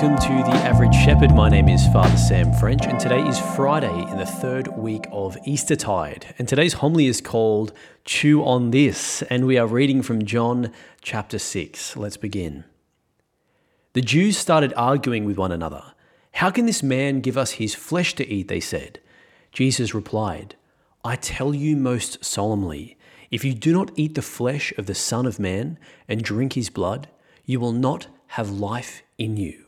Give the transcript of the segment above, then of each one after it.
Welcome to The Average Shepherd. My name is Father Sam French, and today is Friday in the third week of Eastertide. And today's homily is called Chew on This, and we are reading from John chapter 6. Let's begin. The Jews started arguing with one another. How can this man give us his flesh to eat? They said. Jesus replied, I tell you most solemnly, if you do not eat the flesh of the Son of Man and drink his blood, you will not have life in you.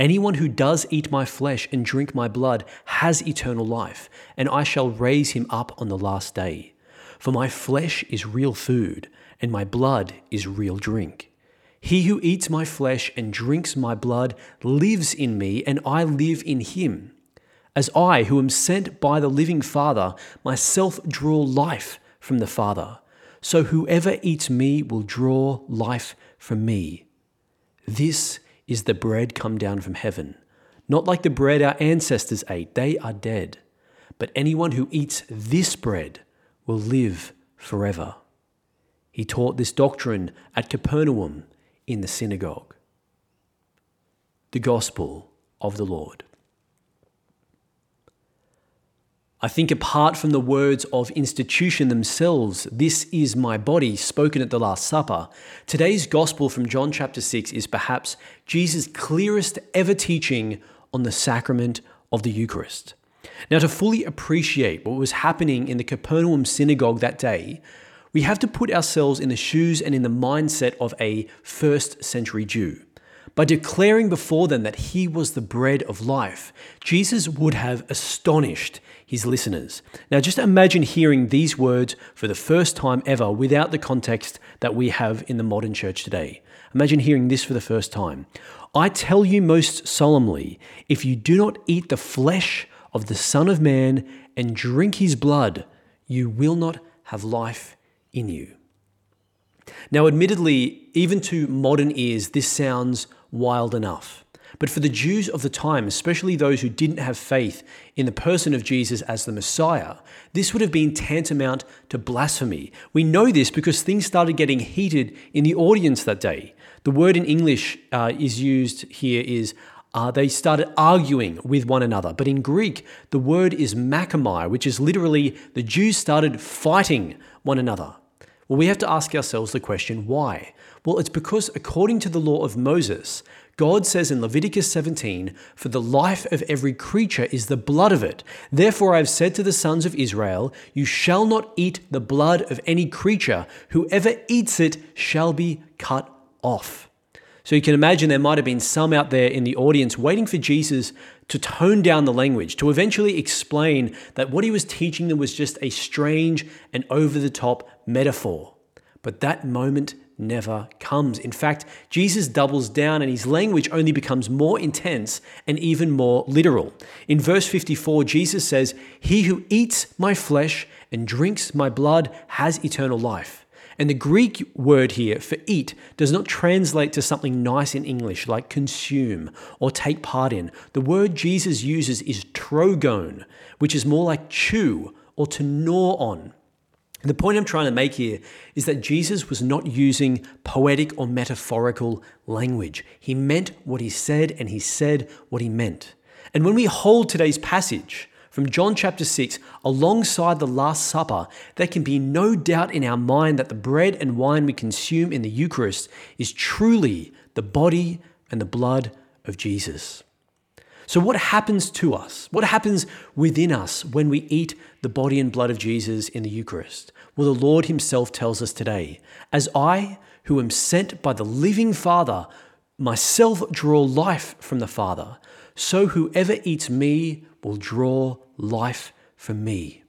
Anyone who does eat my flesh and drink my blood has eternal life, and I shall raise him up on the last day. For my flesh is real food, and my blood is real drink. He who eats my flesh and drinks my blood lives in me, and I live in him. As I, who am sent by the living Father, myself draw life from the Father, so whoever eats me will draw life from me. This is the bread come down from heaven, not like the bread our ancestors ate, they are dead. But anyone who eats this bread will live forever. He taught this doctrine at Capernaum in the synagogue. The Gospel of the Lord. I think apart from the words of institution themselves, this is my body spoken at the Last Supper, today's gospel from John chapter 6 is perhaps Jesus' clearest ever teaching on the sacrament of the Eucharist. Now, to fully appreciate what was happening in the Capernaum synagogue that day, we have to put ourselves in the shoes and in the mindset of a first century Jew. By declaring before them that he was the bread of life, Jesus would have astonished his listeners. Now, just imagine hearing these words for the first time ever without the context that we have in the modern church today. Imagine hearing this for the first time. I tell you most solemnly, if you do not eat the flesh of the Son of Man and drink his blood, you will not have life in you. Now, admittedly, even to modern ears, this sounds wild enough. But for the Jews of the time, especially those who didn't have faith in the person of Jesus as the Messiah, this would have been tantamount to blasphemy. We know this because things started getting heated in the audience that day. The word in English uh, is used here is uh, they started arguing with one another. But in Greek, the word is machomai, which is literally the Jews started fighting one another. Well, we have to ask ourselves the question why? Well, it's because according to the law of Moses, God says in Leviticus 17, For the life of every creature is the blood of it. Therefore I have said to the sons of Israel, You shall not eat the blood of any creature. Whoever eats it shall be cut off. So you can imagine there might have been some out there in the audience waiting for Jesus to tone down the language, to eventually explain that what he was teaching them was just a strange and over the top metaphor. But that moment never comes. In fact, Jesus doubles down and his language only becomes more intense and even more literal. In verse 54, Jesus says, He who eats my flesh and drinks my blood has eternal life. And the Greek word here for eat does not translate to something nice in English like consume or take part in. The word Jesus uses is trogon, which is more like chew or to gnaw on. The point I'm trying to make here is that Jesus was not using poetic or metaphorical language. He meant what he said, and he said what he meant. And when we hold today's passage from John chapter 6 alongside the Last Supper, there can be no doubt in our mind that the bread and wine we consume in the Eucharist is truly the body and the blood of Jesus. So, what happens to us? What happens within us when we eat the body and blood of Jesus in the Eucharist? Well, the Lord Himself tells us today As I, who am sent by the living Father, myself draw life from the Father, so whoever eats me will draw life from me.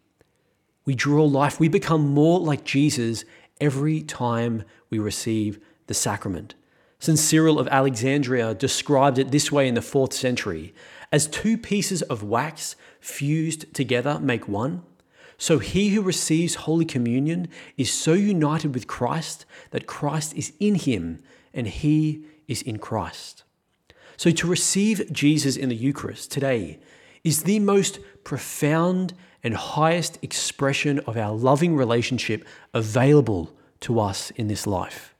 We draw life, we become more like Jesus every time we receive the sacrament. St. Cyril of Alexandria described it this way in the fourth century as two pieces of wax fused together make one. So he who receives Holy Communion is so united with Christ that Christ is in him and he is in Christ. So to receive Jesus in the Eucharist today is the most profound and highest expression of our loving relationship available to us in this life.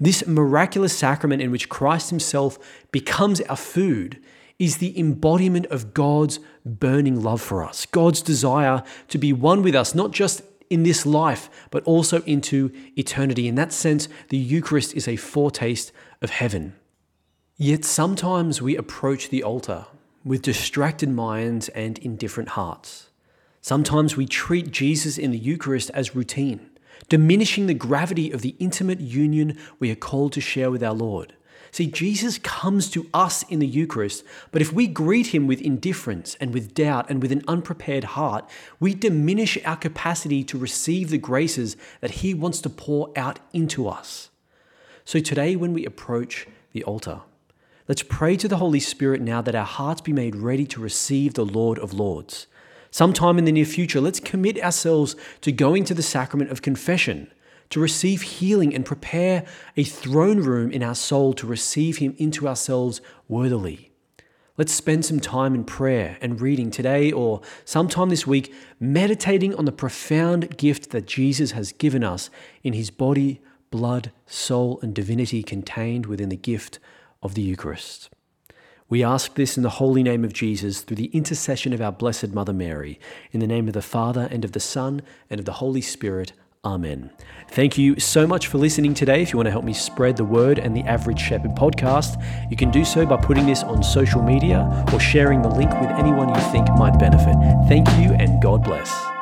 This miraculous sacrament in which Christ Himself becomes our food is the embodiment of God's burning love for us, God's desire to be one with us, not just in this life, but also into eternity. In that sense, the Eucharist is a foretaste of heaven. Yet sometimes we approach the altar with distracted minds and indifferent hearts. Sometimes we treat Jesus in the Eucharist as routine, diminishing the gravity of the intimate union we are called to share with our Lord. See, Jesus comes to us in the Eucharist, but if we greet him with indifference and with doubt and with an unprepared heart, we diminish our capacity to receive the graces that he wants to pour out into us. So today, when we approach the altar, let's pray to the Holy Spirit now that our hearts be made ready to receive the Lord of Lords. Sometime in the near future, let's commit ourselves to going to the sacrament of confession to receive healing and prepare a throne room in our soul to receive Him into ourselves worthily. Let's spend some time in prayer and reading today or sometime this week, meditating on the profound gift that Jesus has given us in His body, blood, soul, and divinity contained within the gift of the Eucharist. We ask this in the holy name of Jesus through the intercession of our Blessed Mother Mary, in the name of the Father, and of the Son, and of the Holy Spirit. Amen. Thank you so much for listening today. If you want to help me spread the word and the Average Shepherd podcast, you can do so by putting this on social media or sharing the link with anyone you think might benefit. Thank you and God bless.